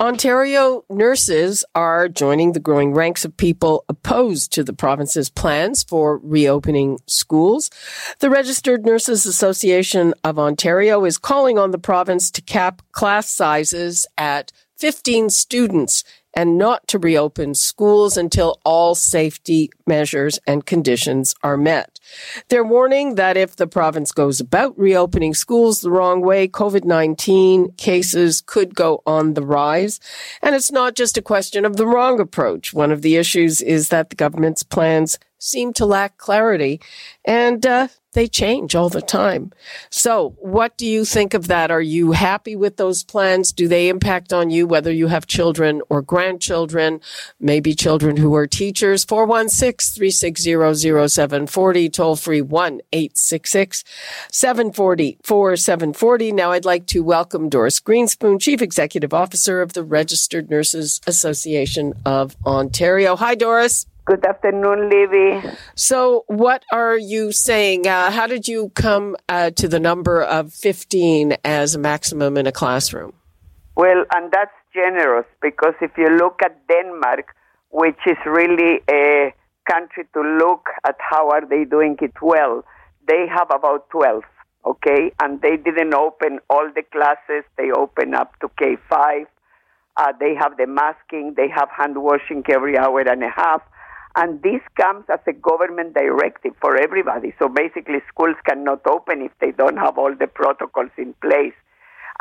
Ontario nurses are joining the growing ranks of people opposed to the province's plans for reopening schools. The Registered Nurses Association of Ontario is calling on the province to cap class sizes at 15 students and not to reopen schools until all safety measures and conditions are met. They're warning that if the province goes about reopening schools the wrong way, COVID-19 cases could go on the rise. And it's not just a question of the wrong approach. One of the issues is that the government's plans seem to lack clarity and uh, they change all the time. So, what do you think of that? Are you happy with those plans? Do they impact on you, whether you have children or grandchildren, maybe children who are teachers? 416 360 0740, toll free 1 866 740 4740. Now, I'd like to welcome Doris Grinspun, Chief Executive Officer of the Registered Nurses Association of Ontario. Hi, Doris. Good afternoon, Libby. So, what are you saying? Uh, how did you come uh, to the number of 15 as a maximum in a classroom? Well, and that's generous because if you look at Denmark, which is really a country to look at how are they doing it well, they have about 12, okay? And they didn't open all the classes. They open up to K5. Uh, they have the masking. They have hand washing every hour and a half and this comes as a government directive for everybody. So basically, schools cannot open if they don't have all the protocols in place.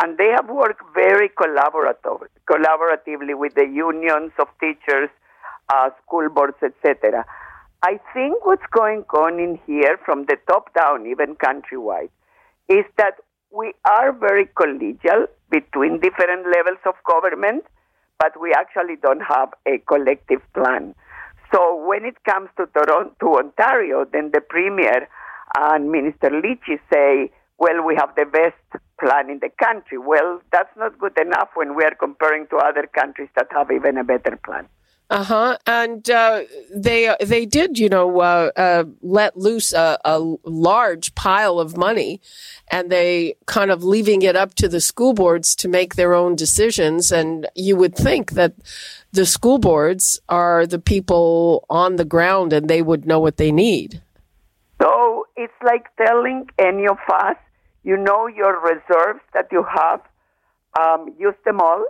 And they have worked very collaborative, collaboratively with the unions of teachers, uh, school boards, etc. I think what's going on in here from the top down, even countrywide, is that we are very collegial between different levels of government, but we actually don't have a collective plan. So when it comes to Toronto, to Ontario, then the Premier and Minister Lecce say, well, we have the best plan in the country. Well, that's not good enough when we are comparing to other countries that have even a better plan. Uh huh. And uh, they they did, you know, uh, uh, let loose a, a, large pile of money, and they kind of leaving it up to the school boards to make their own decisions. And you would think that the school boards are the people on the ground, and they would know what they need. So it's like telling any of us, you know, your reserves that you have, um, use them all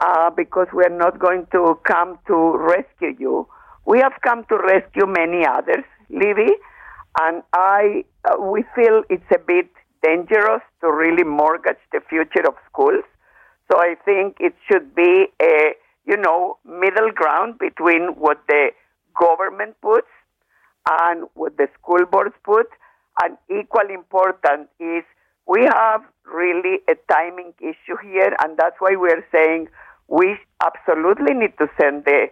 uh, because we're not going to come to rescue you. We have come to rescue many others, Libby, and I uh, we feel it's a bit dangerous to really mortgage the future of schools. So I think it should be a you know middle ground between what the government puts and what the school boards put. And equally important is we have really a timing issue here, and that's why we're saying we absolutely need to send the,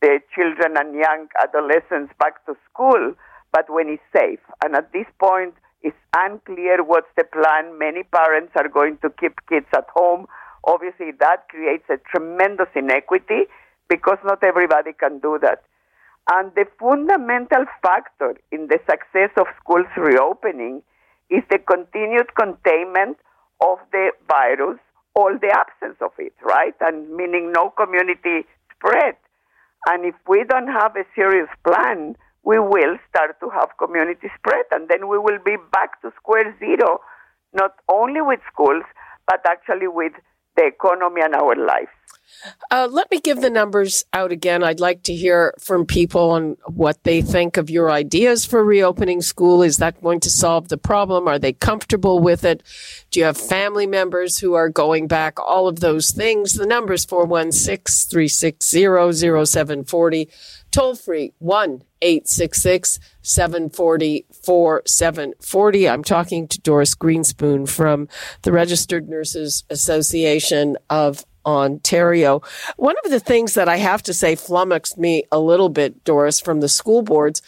the children and young adolescents back to school, but when it's safe. And at this point, it's unclear what's the plan. Many parents are going to keep kids at home. Obviously, that creates a tremendous inequity because not everybody can do that. And the fundamental factor in the success of schools reopening is the continued containment of the virus all the absence of it, right? And meaning no community spread. And if we don't have a serious plan, we will start to have community spread, and then we will be back to square zero, not only with schools, but actually with the economy and our lives. Uh, let me give the numbers out again. I'd like to hear from people on what they think of your ideas for reopening school. Is that going to solve the problem? Are they comfortable with it? Do you have family members who are going back? All of those things. The numbers 416 360 0740. Toll free 1 866 740 4740. I'm talking to Doris Grinspun from the Registered Nurses Association of Ontario. One of the things that I have to say flummoxed me a little bit, Doris, from the school boards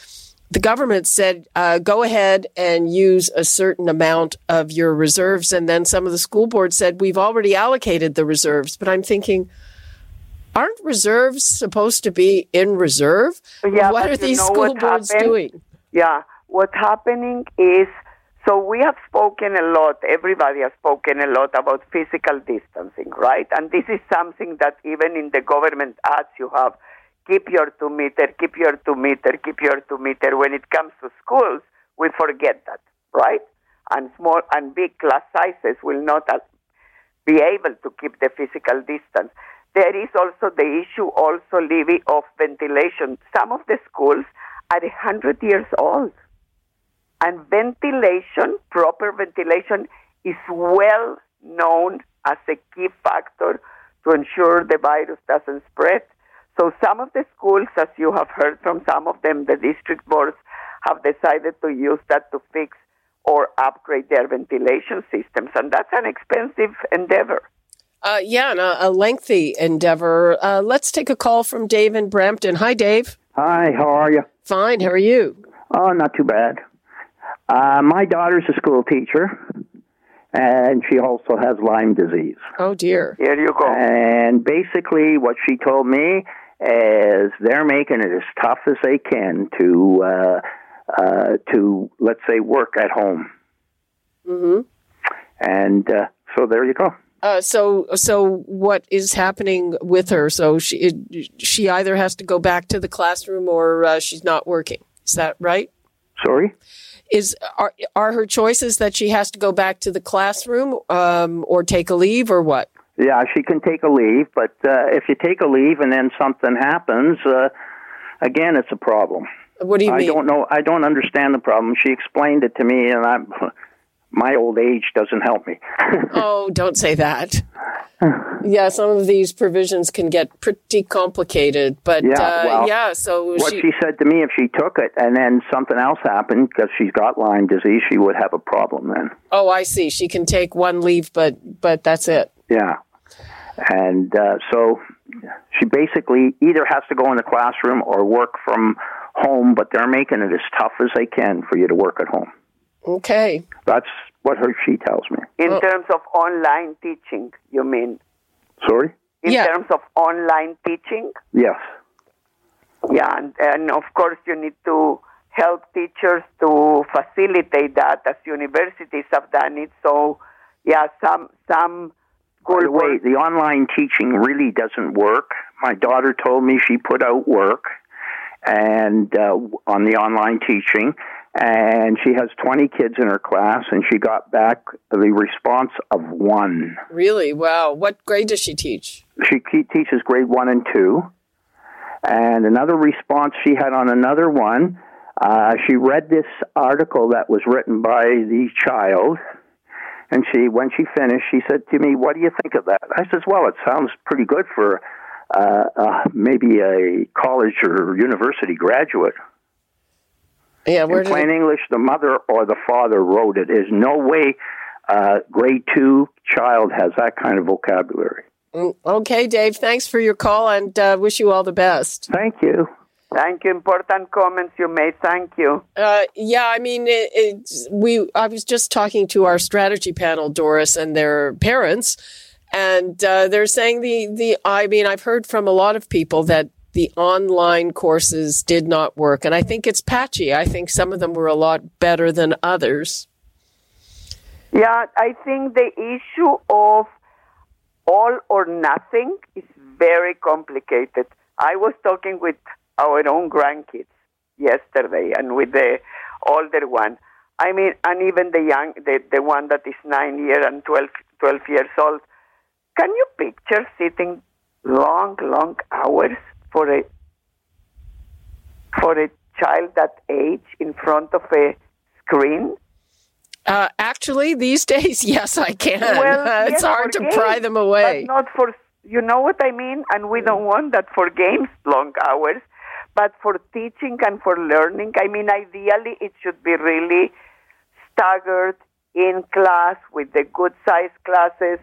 the government said, uh, go ahead and use a certain amount of your reserves. And then some of the school boards said, we've already allocated the reserves. But I'm thinking, aren't reserves supposed to be in reserve? Yeah, what are these school boards happened? doing? Yeah, what's happening is so we have spoken a lot, everybody has spoken a lot about physical distancing, right? And this is something that even in the government ads you have keep your two meter, keep your two meter, keep your two meter. When it comes to schools, we forget that, right? And small and big class sizes will not be able to keep the physical distance. There is also the issue, also, Libby, of ventilation. Some of the schools are 100 years old. And ventilation, proper ventilation, is well known as a key factor to ensure the virus doesn't spread. So some of the schools, as you have heard from some of them, the district boards have decided to use that to fix or upgrade their ventilation systems, and that's an expensive endeavor. Uh, yeah, and a, a lengthy endeavor. Uh, let's take a call from Dave in Brampton. Hi, Dave. Hi, how are you? Fine. How are you? Oh, not too bad. Uh, my daughter's a school teacher, and she also has Lyme disease. Oh, dear. Here you go. And basically, what she told me is they're making it as tough as they can to uh, uh, to let's say work at home. Mm-hmm. And uh, so there you go. Uh, so, so what is happening with her? So she she either has to go back to the classroom or uh, she's not working. Is that right? Sorry. Is are are her choices that she has to go back to the classroom um, or take a leave or what? Yeah, she can take a leave, but uh, if you take a leave and then something happens, uh, again, it's a problem. What do you I mean? don't know. I don't understand the problem. She explained it to me, and I'm. My old age doesn't help me. oh, don't say that. yeah, some of these provisions can get pretty complicated, but Yeah, uh, well, yeah. So what she, she said to me, if she took it and then something else happened because she's got Lyme disease, she would have a problem then. oh, I see. She can take one leave, but but that's it. Yeah. And uh, so she basically either has to go in the classroom or work from home, but they're making it as tough as they can for you to work at home. Okay. That's what her she tells me. In Oh. terms of online teaching, you mean? Sorry? In Yeah. terms of online teaching? Yes. Yeah, and, and of course you need to help teachers to facilitate that as universities have done it. So, yeah, some some By school the way, the online teaching really doesn't work. My daughter told me she put out work and uh, on the online teaching, and she has 20 kids in her class, and she got back the response of one. Really? Wow. What grade does she teach? She teaches grade one and two. And another response she had on another one, uh, she read this article that was written by the child, and she, when she finished, she said to me, "What do you think of that?" I says, "Well, it sounds pretty good for uh, uh, maybe a college or university graduate." Yeah. Where In plain it, English, the mother or the father wrote it. There's no way uh, grade two child has that kind of vocabulary. Mm, okay, Dave. Thanks for your call, and uh, wish you all the best. Thank you. Thank you. Important comments you made. Thank you. Uh, yeah, I mean, it, it's, we. I was just talking to our strategy panel, Doris, and their parents, and uh, they're saying the the. I mean, I've heard from a lot of people that the online courses did not work, and I think it's patchy. I think some of them were a lot better than others. Yeah, I think the issue of all or nothing is very complicated. I was talking with our own grandkids yesterday and with the older one. I mean, and even the young, the, the one that is nine years and 12, 12 years old. Can you picture sitting long, long hours for a for a child that age in front of a screen? Uh, actually, these days, yes, I can. Well, it's yes, hard to games, pry them away. Not for, you know what I mean? And we don't want that for games, long hours. But for teaching and for learning, I mean, ideally, it should be really staggered in class with the good sized classes.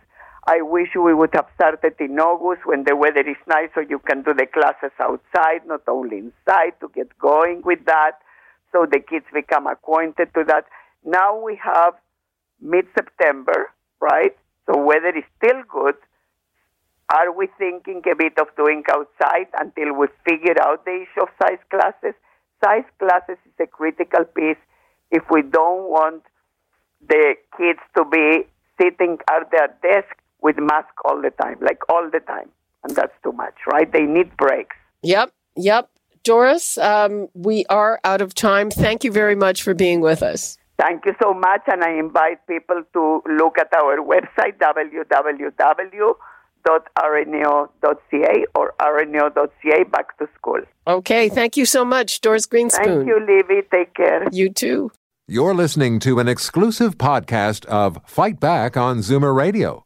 I wish we would have started in August when the weather is nice so you can do the classes outside, not only inside, to get going with that, so the kids become acquainted to that. Now we have mid September, right? So weather is still good. Are we thinking a bit of doing outside until we figure out the issue of size classes? Size classes is a critical piece if we don't want the kids to be sitting at their desk with mask all the time, like all the time. And that's too much, right? They need breaks. Yep, yep. Doris, um, we are out of time. Thank you very much for being with us. Thank you so much, and I invite people to look at our website, www.rno.ca or rno.ca back to school. Okay, thank you so much, Doris Grinspun. Thank you, Libby. Take care. You too. You're listening to an exclusive podcast of Fight Back on Zoomer Radio,